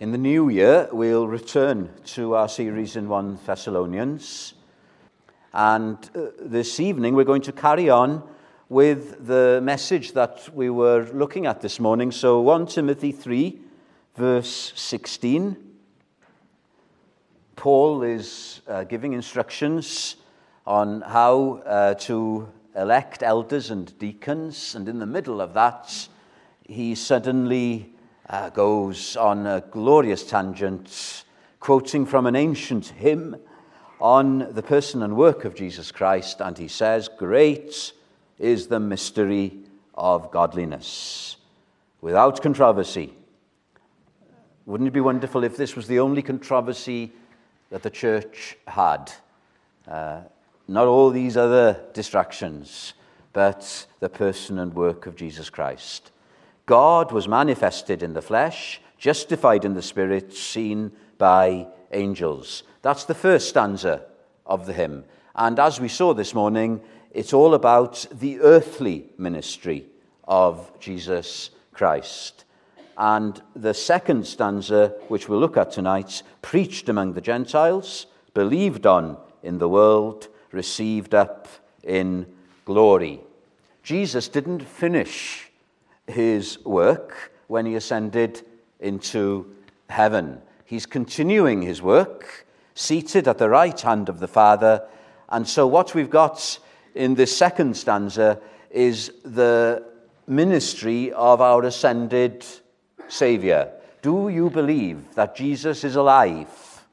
In the new year, we'll return to our series in 1 Thessalonians. And uh, this evening, we're going to carry on with the message that we were looking at this morning. So, 1 Timothy 3, verse 16. Paul is uh, giving instructions on how uh, to elect elders and deacons. And in the middle of that, he suddenly uh, goes on a glorious tangent, quoting from an ancient hymn on the person and work of Jesus Christ, and he says, Great is the mystery of godliness. Without controversy. Wouldn't it be wonderful if this was the only controversy that the church had? Uh, not all these other distractions, but the person and work of Jesus Christ. God was manifested in the flesh, justified in the spirit, seen by angels. That's the first stanza of the hymn. And as we saw this morning, it's all about the earthly ministry of Jesus Christ. And the second stanza, which we'll look at tonight, preached among the Gentiles, believed on in the world, received up in glory. Jesus didn't finish his work when he ascended into heaven. He's continuing his work, seated at the right hand of the Father. And so, what we've got in this second stanza is the ministry of our ascended Savior. Do you believe that Jesus is alive?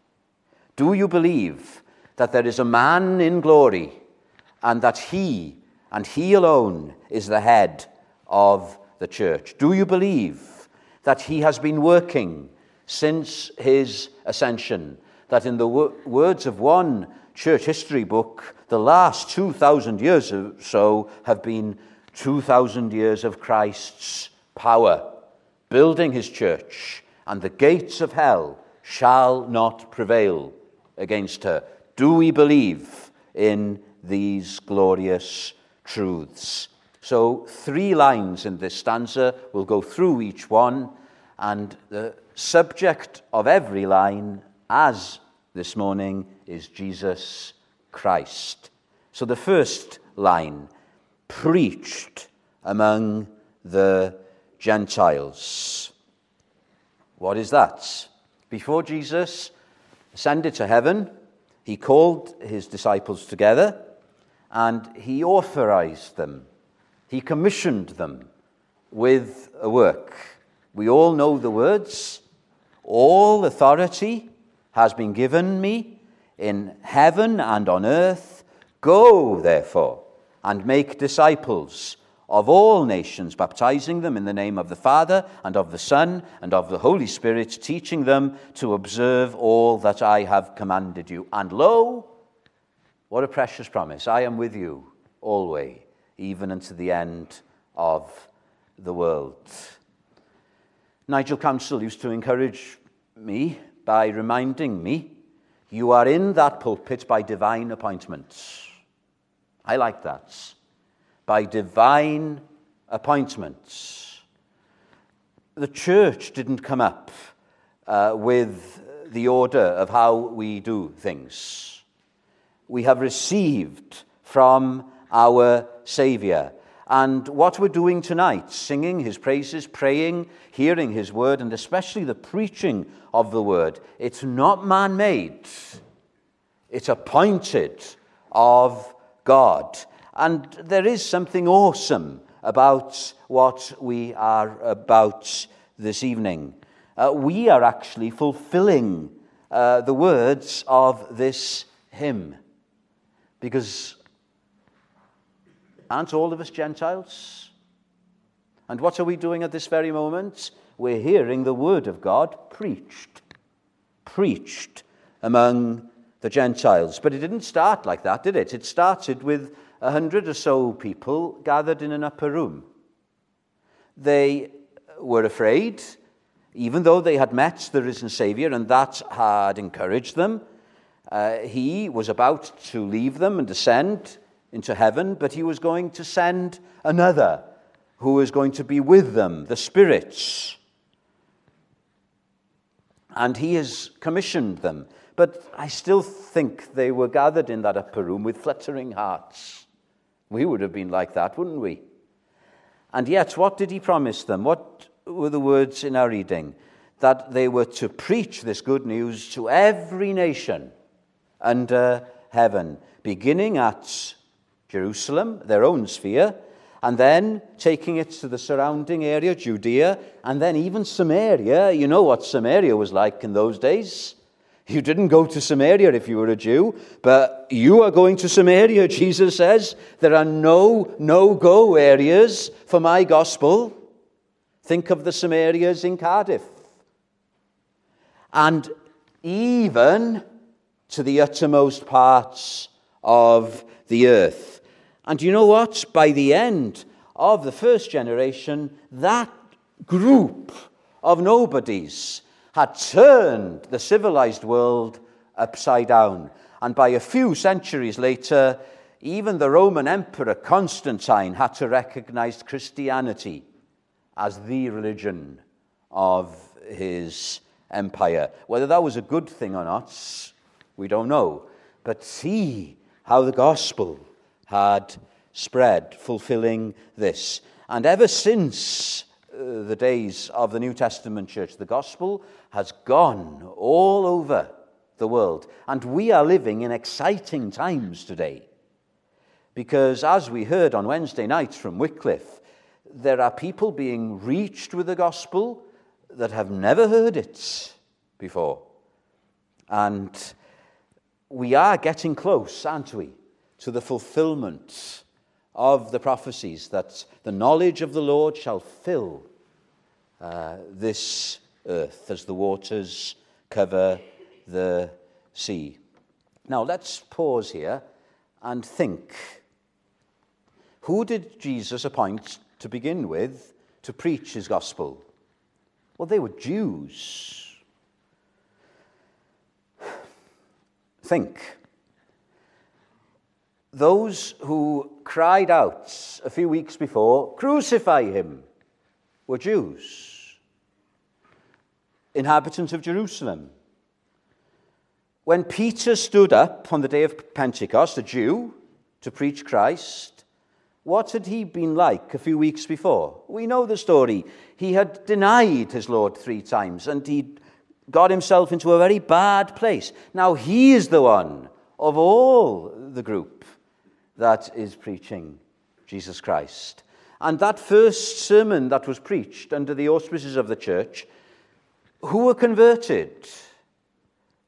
Do you believe that there is a man in glory and that he and he alone is the head of the church? Do you believe that he has been working since his ascension? That in the words of one church history book, the last 2,000 years or so have been 2,000 years of Christ's power, building his church, and the gates of hell shall not prevail against her. Do we believe in these glorious truths? So, three lines in this stanza. We'll go through each one, and the subject of every line, as this morning, is Jesus Christ. So, the first line preached among the Gentiles. What is that? Before Jesus ascended to heaven, he called his disciples together and he authorized them he commissioned them with a work. We all know the words All authority has been given me in heaven and on earth. Go, therefore, and make disciples of all nations, baptizing them in the name of the Father and of the Son and of the Holy Spirit, teaching them to observe all that I have commanded you. And lo, what a precious promise! I am with you always even unto the end of the world. Nigel Council used to encourage me by reminding me, you are in that pulpit by divine appointment. I like that. By divine appointments. The church didn't come up uh, with the order of how we do things. We have received from our Savior. And what we're doing tonight, singing his praises, praying, hearing his word, and especially the preaching of the word, it's not man made, it's appointed of God. And there is something awesome about what we are about this evening. Uh, we are actually fulfilling uh, the words of this hymn because Aren't all of us Gentiles? And what are we doing at this very moment? We're hearing the word of God preached. Preached among the Gentiles. But it didn't start like that, did it? It started with a hundred or so people gathered in an upper room. They were afraid, even though they had met the risen Savior, and that had encouraged them. Uh, he was about to leave them and descend into heaven, but he was going to send another who was going to be with them, the spirits. And he has commissioned them. But I still think they were gathered in that upper room with fluttering hearts. We would have been like that, wouldn't we? And yet, what did he promise them? What were the words in our reading? That they were to preach this good news to every nation under heaven, beginning at Jerusalem, their own sphere, and then taking it to the surrounding area, Judea, and then even Samaria. You know what Samaria was like in those days. You didn't go to Samaria if you were a Jew, but you are going to Samaria, Jesus says. There are no no go areas for my gospel. Think of the Samarias in Cardiff. And even to the uttermost parts of the earth. And you know what? By the end of the first generation, that group of nobodies had turned the civilized world upside down. And by a few centuries later, even the Roman Emperor Constantine had to recognize Christianity as the religion of his empire. Whether that was a good thing or not, we don't know. But see how the gospel had spread, fulfilling this. And ever since uh, the days of the New Testament church, the gospel has gone all over the world. And we are living in exciting times today. Because as we heard on Wednesday night from Wycliffe, there are people being reached with the gospel that have never heard it before. And we are getting close, aren't we, to the fulfillment of the prophecies that the knowledge of the Lord shall fill uh, this earth as the waters cover the sea. Now let's pause here and think. Who did Jesus appoint to begin with to preach his gospel? Well, they were Jews. Think those who cried out a few weeks before, Crucify him, were Jews, inhabitants of Jerusalem. When Peter stood up on the day of Pentecost, a Jew, to preach Christ, what had he been like a few weeks before? We know the story. He had denied his Lord three times and he got himself into a very bad place. Now he is the one of all the group that is preaching Jesus Christ. And that first sermon that was preached under the auspices of the church, who were converted?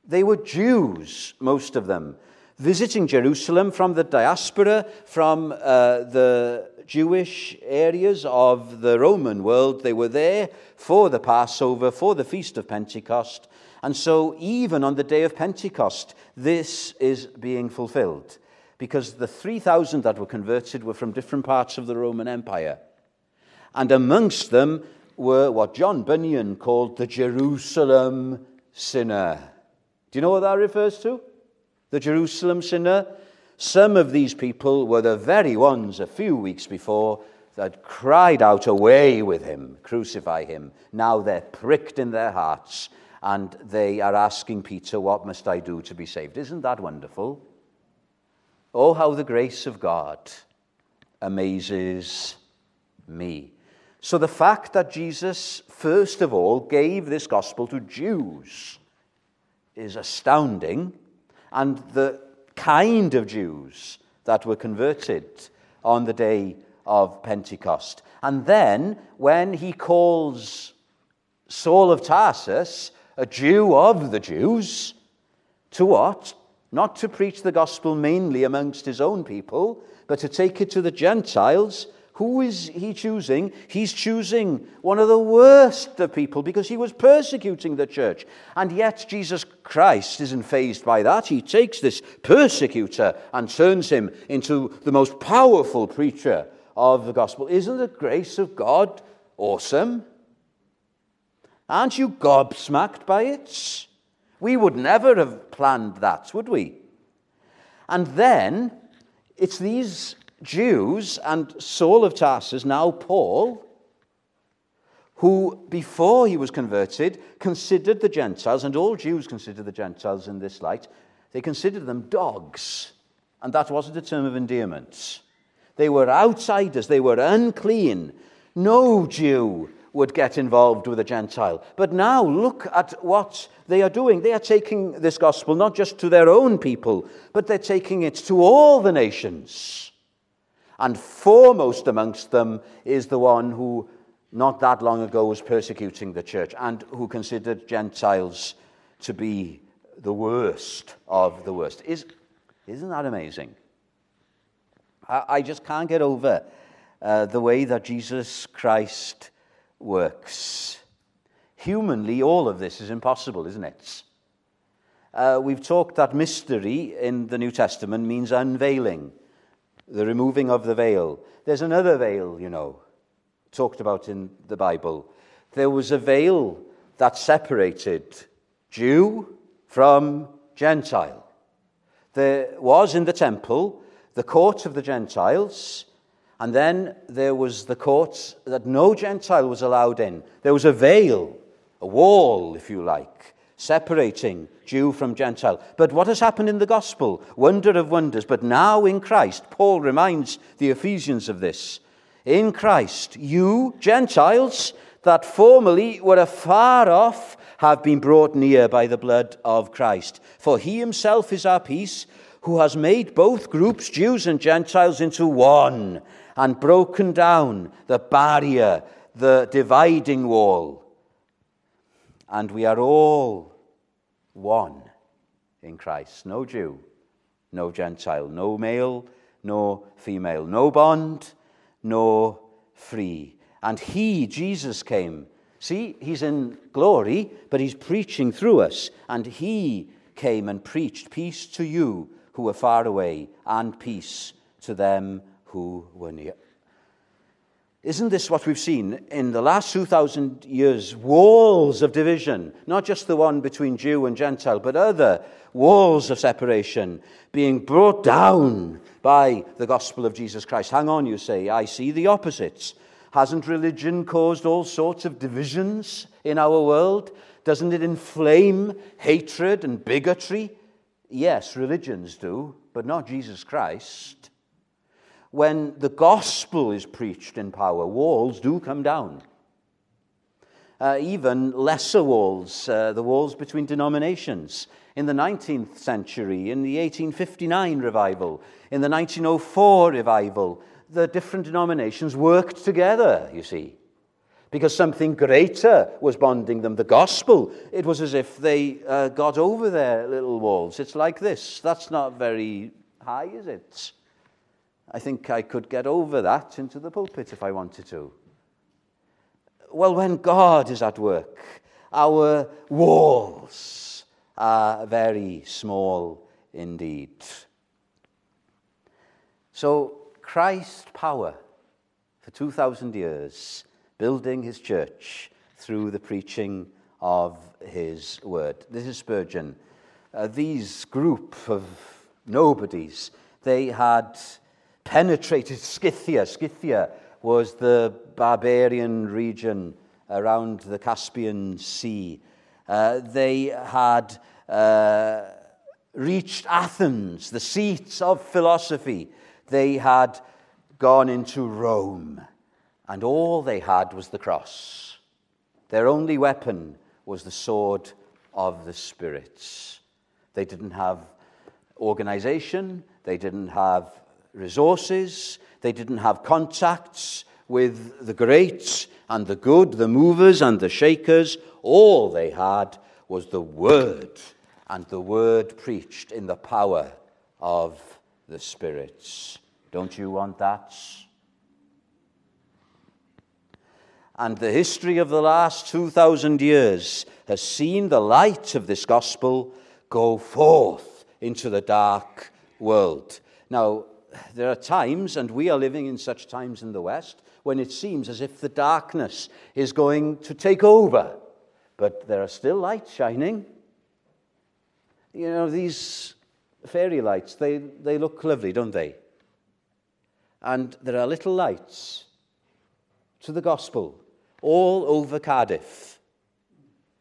They were Jews, most of them, visiting Jerusalem from the diaspora, from uh, the Jewish areas of the Roman world. They were there for the Passover, for the Feast of Pentecost. And so, even on the day of Pentecost, this is being fulfilled because the 3,000 that were converted were from different parts of the Roman Empire. And amongst them were what John Bunyan called the Jerusalem sinner. Do you know what that refers to? The Jerusalem sinner? Some of these people were the very ones a few weeks before that cried out, Away with him, crucify him. Now they're pricked in their hearts and they are asking Peter, What must I do to be saved? Isn't that wonderful? Oh, how the grace of God amazes me. So, the fact that Jesus, first of all, gave this gospel to Jews is astounding, and the kind of Jews that were converted on the day of Pentecost. And then, when he calls Saul of Tarsus a Jew of the Jews, to what? Not to preach the gospel mainly amongst his own people, but to take it to the Gentiles. Who is he choosing? He's choosing one of the worst of people because he was persecuting the church. And yet, Jesus Christ isn't fazed by that. He takes this persecutor and turns him into the most powerful preacher of the gospel. Isn't the grace of God awesome? Aren't you gobsmacked by it? We would never have planned that, would we? And then it's these Jews and Saul of Tarsus, now Paul, who, before he was converted, considered the Gentiles, and all Jews consider the Gentiles in this light, they considered them dogs. And that wasn't a term of endearment. They were outsiders, they were unclean. No Jew would get involved with a Gentile. But now look at what they are doing. They are taking this gospel not just to their own people, but they're taking it to all the nations. And foremost amongst them is the one who not that long ago was persecuting the church and who considered Gentiles to be the worst of the worst. Is, isn't that amazing? I, I just can't get over uh, the way that Jesus Christ works. Humanly, all of this is impossible, isn't it? Uh, we've talked that mystery in the New Testament means unveiling, the removing of the veil. There's another veil, you know, talked about in the Bible. There was a veil that separated Jew from Gentile. There was in the temple the court of the Gentiles, and then there was the court that no Gentile was allowed in. There was a veil, a wall, if you like, separating Jew from Gentile. But what has happened in the gospel? Wonder of wonders. But now in Christ, Paul reminds the Ephesians of this. In Christ, you, Gentiles, that formerly were afar off, have been brought near by the blood of Christ. For he himself is our peace, who has made both groups, Jews and Gentiles, into one and broken down the barrier, the dividing wall. And we are all one in Christ. No Jew, no Gentile, no male, no female, no bond, no free. And He, Jesus, came. See, He's in glory, but He's preaching through us. And He came and preached peace to you who were far away and peace to them who were near. Isn't this what we've seen in the last 2,000 years? Walls of division, not just the one between Jew and Gentile, but other walls of separation being brought down by the gospel of Jesus Christ. Hang on, you say. I see the opposites. Hasn't religion caused all sorts of divisions in our world? Doesn't it inflame hatred and bigotry? Yes, religions do, but not Jesus Christ when the gospel is preached in power, walls do come down. Uh, even lesser walls, uh, the walls between denominations. In the 19th century, in the 1859 revival, in the 1904 revival, the different denominations worked together, you see, because something greater was bonding them the gospel. It was as if they uh, got over their little walls. It's like this. That's not very high, is it? I think I could get over that into the pulpit if I wanted to. Well, when God is at work, our walls are very small indeed. So, Christ's power for 2,000 years, building his church through the preaching of his word. This is Spurgeon. Uh, these group of nobodies, they had penetrated Scythia. Scythia was the barbarian region around the Caspian Sea. Uh, they had uh, reached Athens, the seat of philosophy. They had gone into Rome, and all they had was the cross. Their only weapon was the sword of the spirits. They didn't have organization, they didn't have resources, they didn't have contacts with the great and the good, the movers and the shakers. All they had was the word, and the word preached in the power of the spirits. Don't you want that? And the history of the last 2,000 years has seen the light of this gospel go forth into the dark world. Now, there are times, and we are living in such times in the West, when it seems as if the darkness is going to take over. But there are still lights shining. You know, these fairy lights, they, they look lovely, don't they? And there are little lights to the gospel all over Cardiff.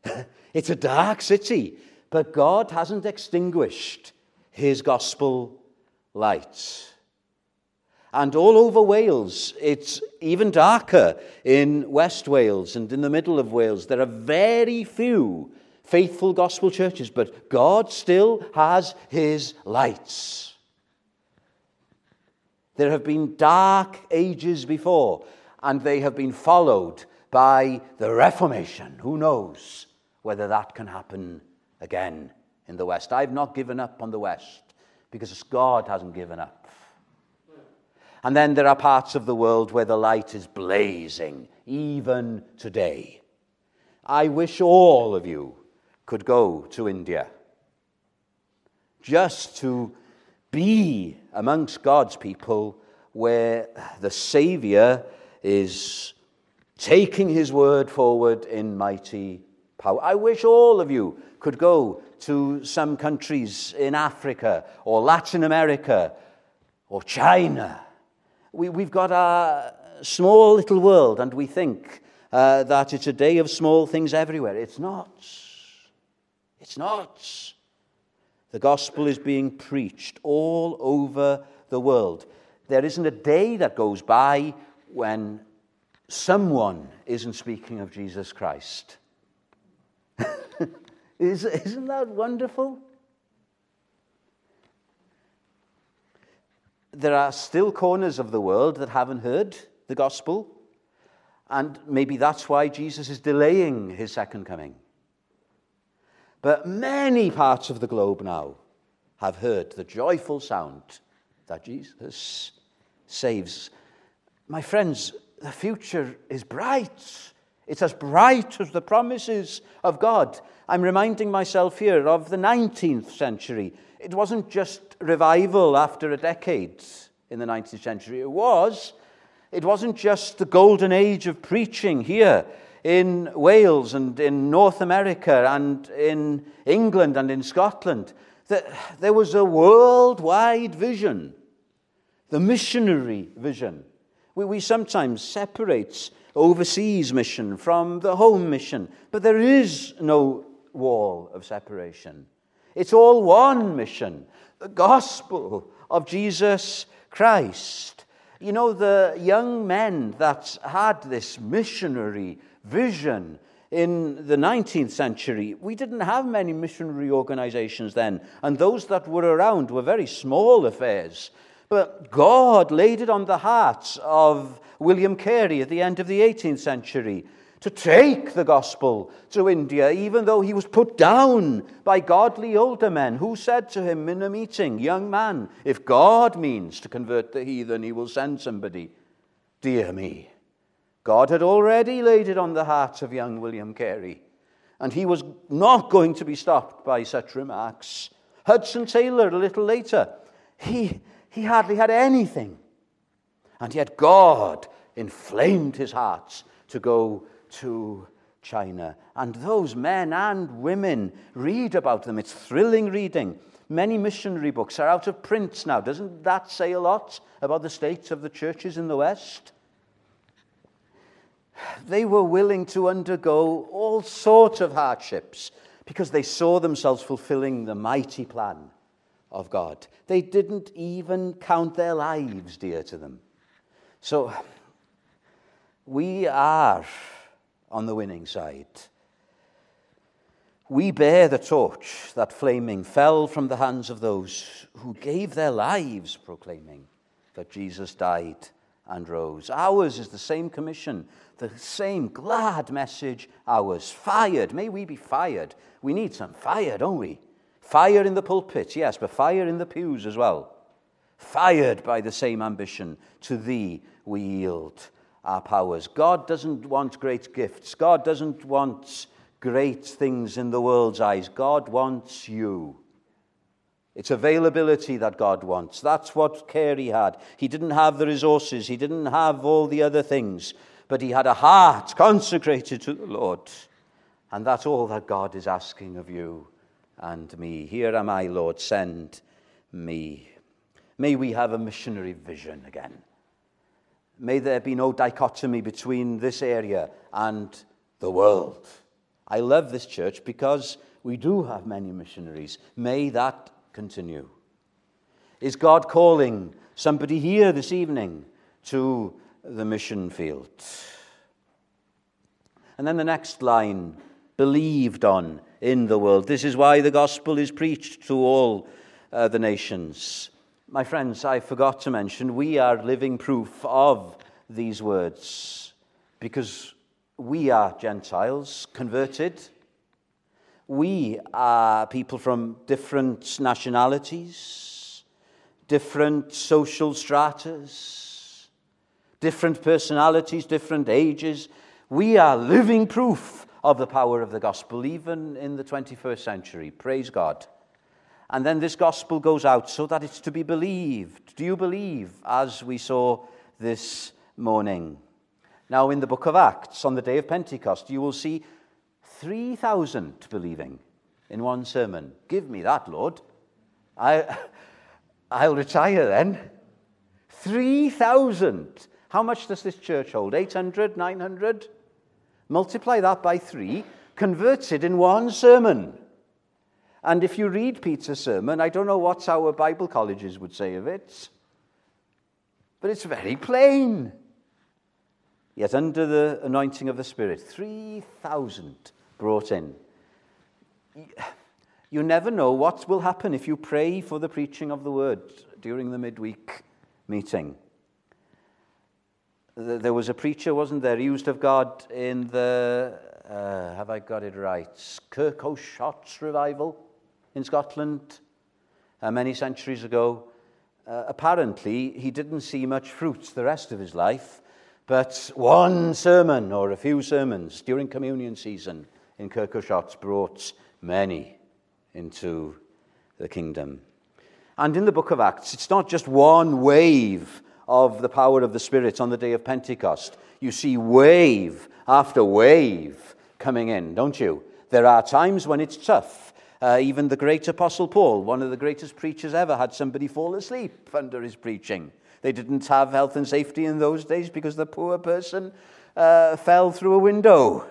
it's a dark city, but God hasn't extinguished his gospel light. And all over Wales, it's even darker in West Wales and in the middle of Wales. There are very few faithful gospel churches, but God still has his lights. There have been dark ages before, and they have been followed by the Reformation. Who knows whether that can happen again in the West? I've not given up on the West because God hasn't given up. And then there are parts of the world where the light is blazing, even today. I wish all of you could go to India just to be amongst God's people where the Savior is taking his word forward in mighty power. I wish all of you could go to some countries in Africa or Latin America or China we, we've got a small little world and we think uh, that it's a day of small things everywhere. It's not. It's not. The gospel is being preached all over the world. There isn't a day that goes by when someone isn't speaking of Jesus Christ. isn't that wonderful? There are still corners of the world that haven't heard the gospel. And maybe that's why Jesus is delaying his second coming. But many parts of the globe now have heard the joyful sound that Jesus saves. My friends, the future is bright. It's as bright as the promises of God. I'm reminding myself here of the 19th century it wasn't just revival after a decade in the 19th century. It was. It wasn't just the golden age of preaching here in Wales and in North America and in England and in Scotland. There was a worldwide vision, the missionary vision. We sometimes separate overseas mission from the home mission, but there is no wall of separation. It's all one mission the gospel of Jesus Christ. You know, the young men that had this missionary vision in the 19th century, we didn't have many missionary organizations then, and those that were around were very small affairs. But God laid it on the hearts of William Carey at the end of the 18th century to take the gospel to India, even though he was put down by godly older men who said to him in a meeting, Young man, if God means to convert the heathen, he will send somebody. Dear me, God had already laid it on the heart of young William Carey, and he was not going to be stopped by such remarks. Hudson Taylor, a little later, he, he hardly had anything, and yet God inflamed his heart to go to China. And those men and women read about them. It's thrilling reading. Many missionary books are out of print now. Doesn't that say a lot about the state of the churches in the West? They were willing to undergo all sorts of hardships because they saw themselves fulfilling the mighty plan of God. They didn't even count their lives dear to them. So we are on the winning side. We bear the torch that flaming fell from the hands of those who gave their lives proclaiming that Jesus died and rose. Ours is the same commission, the same glad message. Ours. Fired. May we be fired. We need some fire, don't we? Fire in the pulpit, yes, but fire in the pews as well. Fired by the same ambition. To thee we yield our powers. God doesn't want great gifts. God doesn't want great things in the world's eyes. God wants you. It's availability that God wants. That's what Carey had. He didn't have the resources, he didn't have all the other things, but he had a heart consecrated to the Lord. And that's all that God is asking of you and me. Here am I, Lord, send me. May we have a missionary vision again. May there be no dichotomy between this area and the world. I love this church because we do have many missionaries. May that continue. Is God calling somebody here this evening to the mission field? And then the next line believed on in the world. This is why the gospel is preached to all uh, the nations. My friends, I forgot to mention, we are living proof of these words because we are Gentiles converted. We are people from different nationalities, different social stratas, different personalities, different ages. We are living proof of the power of the gospel, even in the 21st century. Praise God. And then this gospel goes out so that it's to be believed. Do you believe, as we saw this morning? Now, in the book of Acts, on the day of Pentecost, you will see 3,000 believing in one sermon. Give me that, Lord. I, I'll retire then. 3,000. How much does this church hold? 800, 900? Multiply that by three, converted in one sermon. And if you read Peter's sermon, I don't know what our Bible colleges would say of it, but it's very plain. Yet, under the anointing of the Spirit, 3,000 brought in. You never know what will happen if you pray for the preaching of the word during the midweek meeting there was a preacher, wasn't there, used of God in the, uh, have I got it right, Kirk of Shotts revival in Scotland uh, many centuries ago. Uh, apparently, he didn't see much fruit the rest of his life, but one sermon or a few sermons during communion season in Kirk of Shotts brought many into the kingdom. And in the book of Acts, it's not just one wave of the power of the Spirit on the day of Pentecost. You see wave after wave coming in, don't you? There are times when it's tough. Uh, even the great Apostle Paul, one of the greatest preachers ever, had somebody fall asleep under his preaching. They didn't have health and safety in those days because the poor person uh, fell through a window.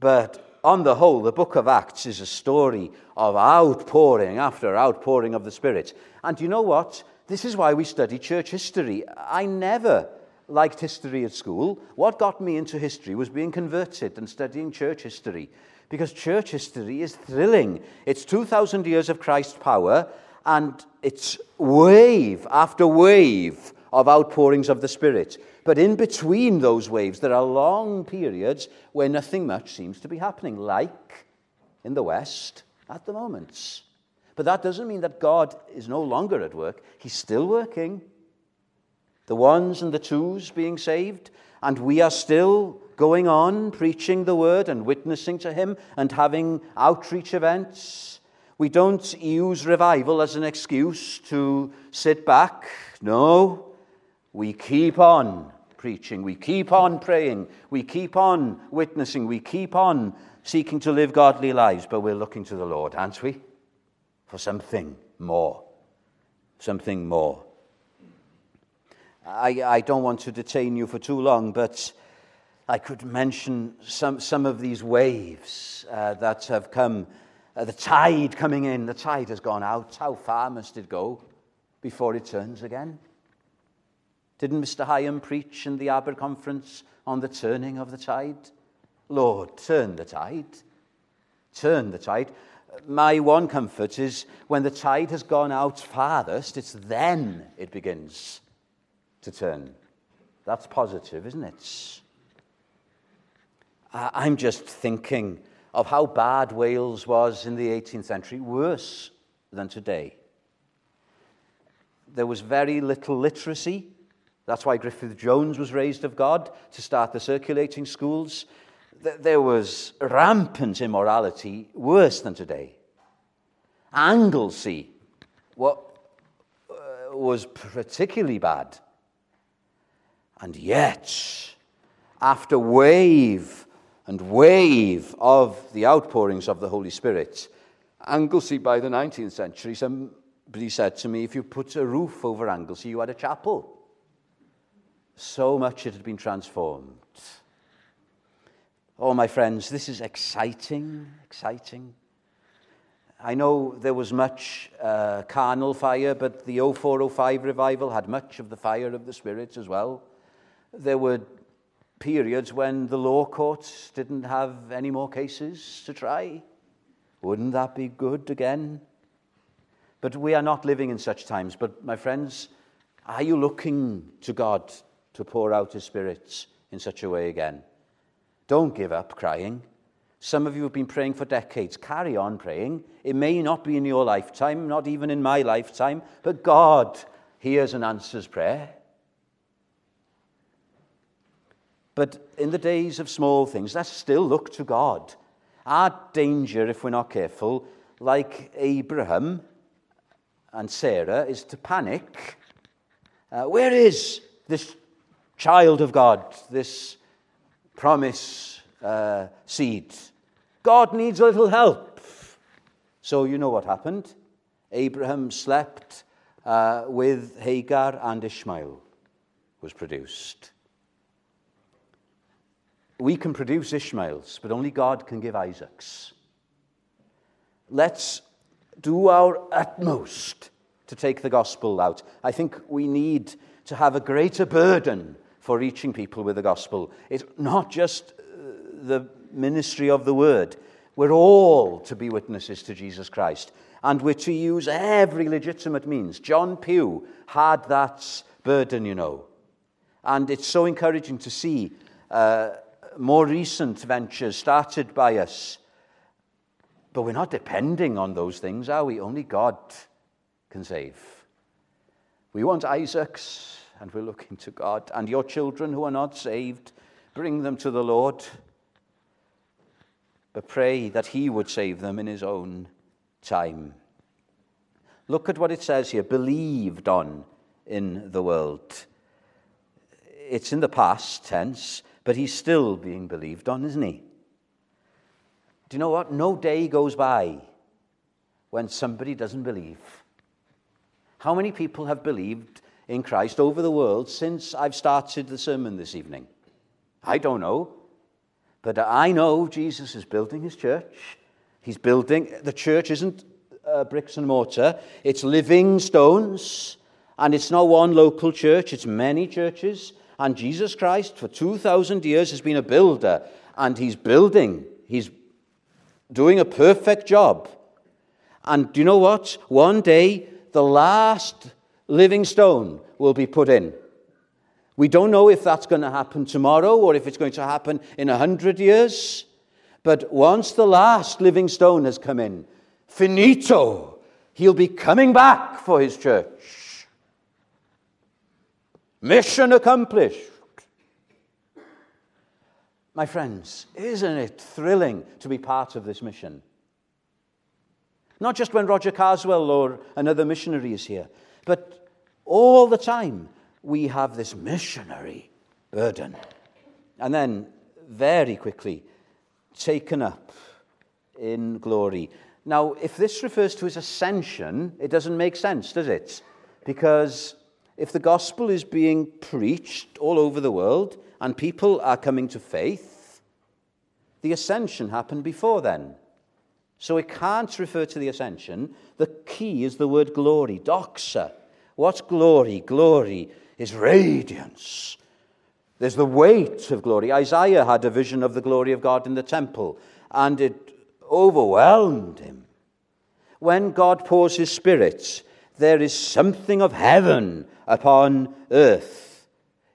But on the whole, the book of Acts is a story of outpouring after outpouring of the Spirit. And you know what? This is why we study church history. I never liked history at school. What got me into history was being converted and studying church history. Because church history is thrilling. It's 2,000 years of Christ's power, and it's wave after wave of outpourings of the Spirit. But in between those waves, there are long periods where nothing much seems to be happening, like in the West at the moment. But that doesn't mean that God is no longer at work. He's still working. The ones and the twos being saved, and we are still going on preaching the word and witnessing to Him and having outreach events. We don't use revival as an excuse to sit back. No, we keep on preaching, we keep on praying, we keep on witnessing, we keep on seeking to live godly lives, but we're looking to the Lord, aren't we? for something more. Something more. I, I don't want to detain you for too long, but I could mention some, some of these waves uh, that have come. Uh, the tide coming in, the tide has gone out. How far must it go before it turns again? Didn't Mr. Hyam preach in the Aber conference on the turning of the tide? Lord, turn the tide. Turn the tide my one comfort is when the tide has gone out farthest, it's then it begins to turn. That's positive, isn't it? I'm just thinking of how bad Wales was in the 18th century, worse than today. There was very little literacy. That's why Griffith Jones was raised of God to start the circulating schools there was rampant immorality worse than today. Anglesey what, uh, was particularly bad. And yet, after wave and wave of the outpourings of the Holy Spirit, Anglesey by the 19th century, somebody said to me, if you put a roof over Anglesey, you had a chapel. So much it had been transformed. Oh, my friends, this is exciting, exciting. I know there was much uh, carnal fire, but the 0405 revival had much of the fire of the Spirit as well. There were periods when the law courts didn't have any more cases to try. Wouldn't that be good again? But we are not living in such times. But, my friends, are you looking to God to pour out His Spirit in such a way again? Don't give up crying. Some of you have been praying for decades. Carry on praying. It may not be in your lifetime, not even in my lifetime, but God hears and answers prayer. But in the days of small things, let's still look to God. Our danger, if we're not careful, like Abraham and Sarah, is to panic. Uh, where is this child of God, this promise uh, seed? God needs a little help. So you know what happened. Abraham slept uh, with Hagar and Ishmael was produced. We can produce Ishmaels, but only God can give Isaacs. Let's do our utmost to take the gospel out. I think we need to have a greater burden for reaching people with the gospel. It's not just uh, the ministry of the word. We're all to be witnesses to Jesus Christ, and we're to use every legitimate means. John Pugh had that burden, you know. And it's so encouraging to see uh, more recent ventures started by us. But we're not depending on those things, are we? Only God can save. We want Isaacs, and we're looking to God. And your children who are not saved, bring them to the Lord. But pray that He would save them in His own time. Look at what it says here believed on in the world. It's in the past tense. But he's still being believed on, isn't he? Do you know what? No day goes by when somebody doesn't believe. How many people have believed in Christ over the world since I've started the sermon this evening? I don't know. But I know Jesus is building his church. He's building, the church isn't uh, bricks and mortar, it's living stones. And it's not one local church, it's many churches. And Jesus Christ, for 2,000 years, has been a builder, and he's building. He's doing a perfect job. And do you know what? One day, the last living stone will be put in. We don't know if that's going to happen tomorrow or if it's going to happen in a hundred years. But once the last living stone has come in, finito, he'll be coming back for his church. Mission accomplished. My friends, isn't it thrilling to be part of this mission? Not just when Roger Carswell or another missionary is here, but all the time we have this missionary burden. And then, very quickly, taken up in glory. Now, if this refers to his ascension, it doesn't make sense, does it? Because if the gospel is being preached all over the world and people are coming to faith, the ascension happened before then. So it can't refer to the ascension. The key is the word glory, doxa. What's glory? Glory is radiance. There's the weight of glory. Isaiah had a vision of the glory of God in the temple, and it overwhelmed him. When God pours his spirit, there is something of heaven upon earth.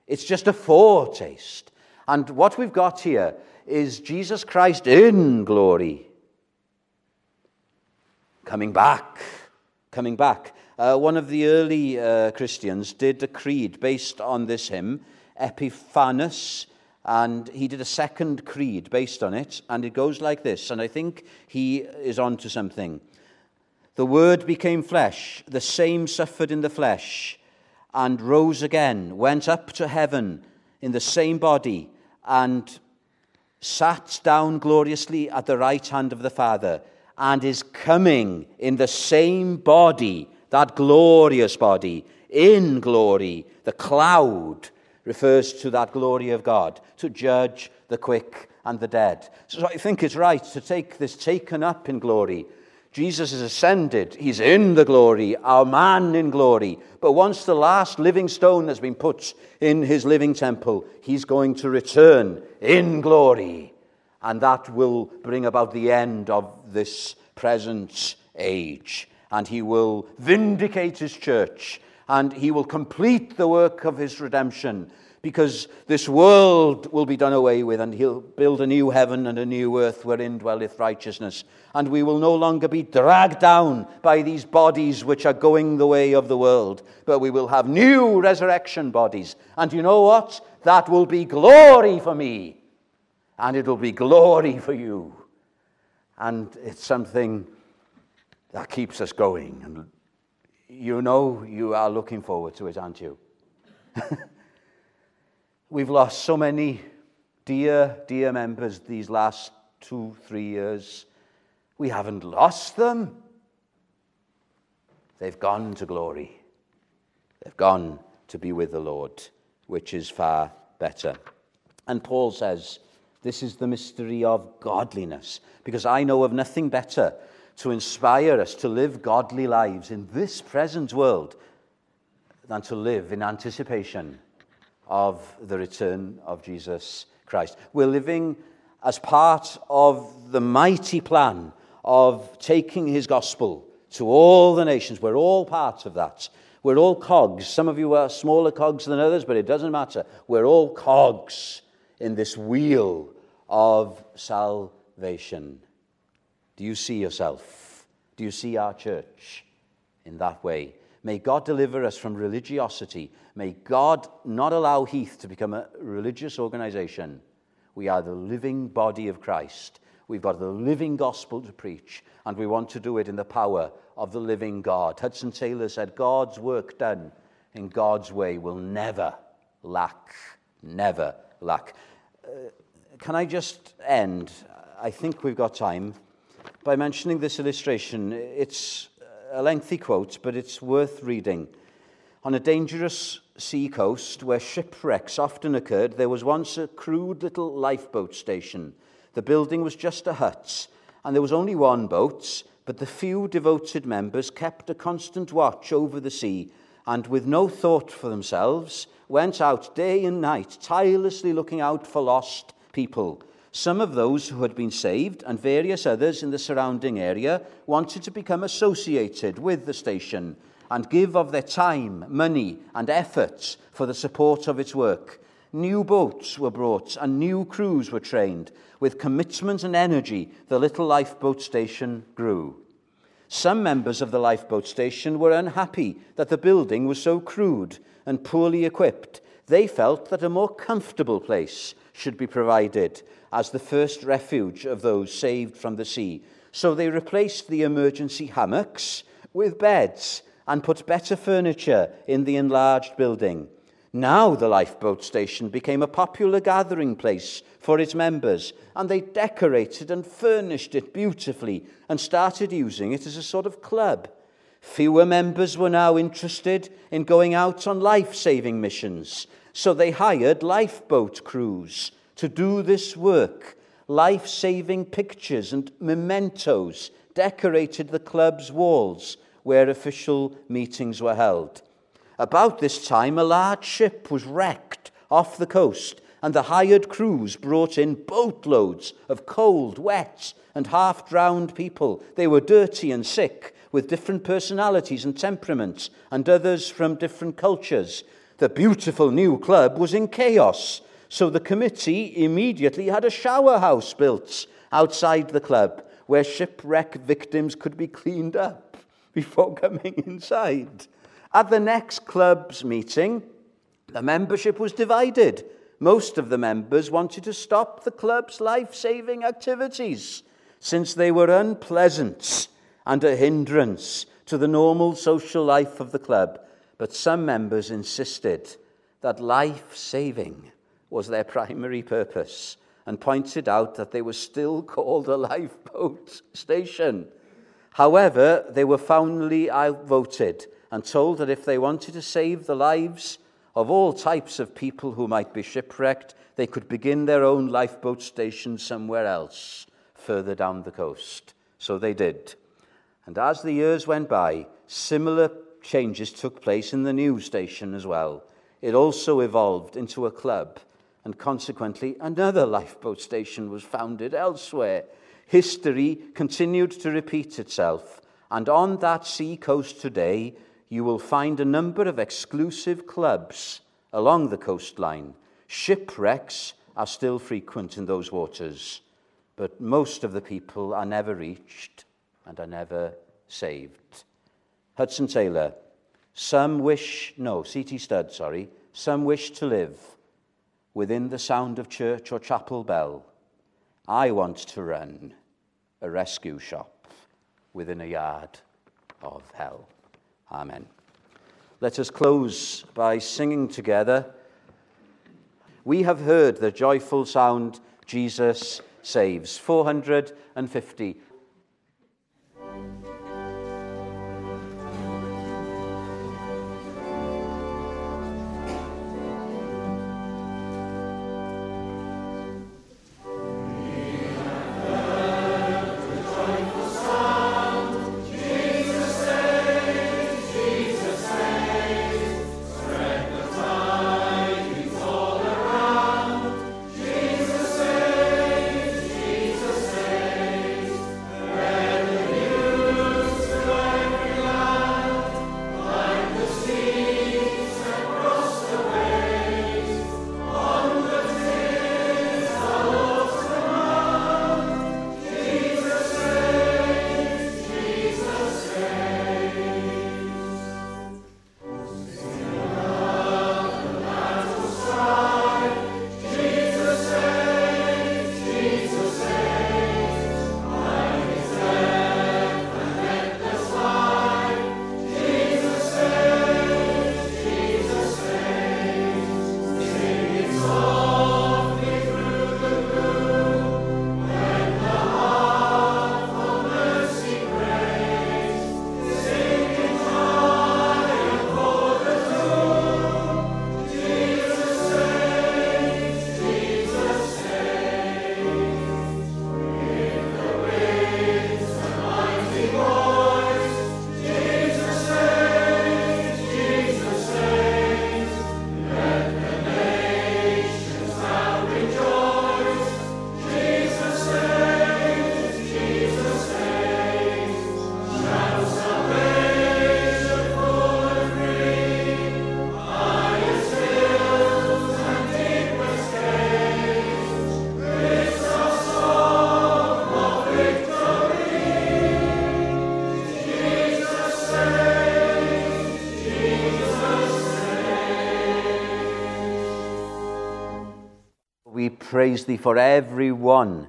It's just a foretaste. And what we've got here is Jesus Christ in glory. Coming back, coming back. Uh, one of the early uh, Christians did a creed based on this hymn, Epiphanius, and he did a second creed based on it, and it goes like this, and I think he is on to something. The Word became flesh, the same suffered in the flesh, and rose again, went up to heaven in the same body, and sat down gloriously at the right hand of the Father, and is coming in the same body, that glorious body, in glory, the cloud, refers to that glory of God, to judge the quick and the dead. So I think it's right to take this taken up in glory. Jesus has ascended, he's in the glory, our man in glory. But once the last living stone has been put in his living temple, he's going to return in glory. And that will bring about the end of this present age. And he will vindicate his church and he will complete the work of his redemption because this world will be done away with, and he'll build a new heaven and a new earth wherein dwelleth righteousness. And we will no longer be dragged down by these bodies which are going the way of the world, but we will have new resurrection bodies. And you know what? That will be glory for me, and it'll be glory for you. And it's something that keeps us going. And you know you are looking forward to it, aren't you? We've lost so many dear, dear members these last two, three years. We haven't lost them. They've gone to glory. They've gone to be with the Lord, which is far better. And Paul says, This is the mystery of godliness, because I know of nothing better to inspire us to live godly lives in this present world than to live in anticipation of the return of Jesus Christ. We're living as part of the mighty plan of taking his gospel to all the nations. We're all part of that. We're all cogs. Some of you are smaller cogs than others, but it doesn't matter. We're all cogs in this wheel of salvation. Do you see yourself? Do you see our church in that way? May God deliver us from religiosity. May God not allow Heath to become a religious organization. We are the living body of Christ. We've got the living gospel to preach, and we want to do it in the power of the living God. Hudson Taylor said, God's work done in God's way will never lack. Never lack. Uh, can I just end? I think we've got time by mentioning this illustration. It's a lengthy quote, but it's worth reading. On a dangerous sea coast where shipwrecks often occurred, there was once a crude little lifeboat station. The building was just a hut, and there was only one boat, but the few devoted members kept a constant watch over the sea and, with no thought for themselves, went out day and night, tirelessly looking out for lost people some of those who had been saved and various others in the surrounding area wanted to become associated with the station and give of their time, money, and efforts for the support of its work. New boats were brought and new crews were trained. With commitment and energy, the little lifeboat station grew. Some members of the lifeboat station were unhappy that the building was so crude and poorly equipped. They felt that a more comfortable place should be provided as the first refuge of those saved from the sea. So they replaced the emergency hammocks with beds and put better furniture in the enlarged building. Now the lifeboat station became a popular gathering place for its members, and they decorated and furnished it beautifully and started using it as a sort of club. Fewer members were now interested in going out on life saving missions, so they hired lifeboat crews to do this work. Life saving pictures and mementos decorated the club's walls where official meetings were held. About this time, a large ship was wrecked off the coast, and the hired crews brought in boatloads of cold, wet, and half drowned people. They were dirty and sick, with different personalities and temperaments, and others from different cultures. The beautiful new club was in chaos so the committee immediately had a shower house built outside the club where shipwreck victims could be cleaned up before coming inside. At the next club's meeting, the membership was divided. Most of the members wanted to stop the club's life saving activities since they were unpleasant and a hindrance to the normal social life of the club. But some members insisted that life saving was their primary purpose and pointed out that they were still called a lifeboat station. However, they were finally outvoted and told that if they wanted to save the lives of all types of people who might be shipwrecked, they could begin their own lifeboat station somewhere else, further down the coast. So they did. And as the years went by, similar changes took place in the new station as well. It also evolved into a club, and consequently, another lifeboat station was founded elsewhere. History continued to repeat itself, and on that sea coast today, you will find a number of exclusive clubs along the coastline. Shipwrecks are still frequent in those waters, but most of the people are never reached and are never saved. Hudson Taylor, some wish, no, C.T. Studd, sorry, some wish to live within the sound of church or chapel bell. I want to run a rescue shop within a yard of hell. Amen. Let us close by singing together. We have heard the joyful sound Jesus saves. 450. Praise thee for every one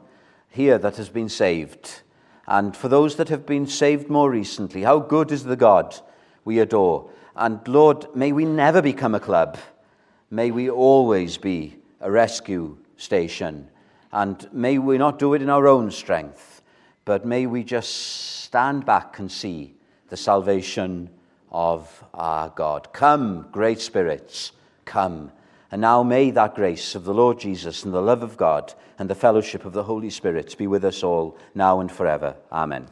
here that has been saved. And for those that have been saved more recently, how good is the God we adore. And Lord, may we never become a club. May we always be a rescue station. And may we not do it in our own strength, but may we just stand back and see the salvation of our God. Come, great spirits, come. And now may that grace of the Lord Jesus and the love of God and the fellowship of the Holy Spirit be with us all now and forever. Amen.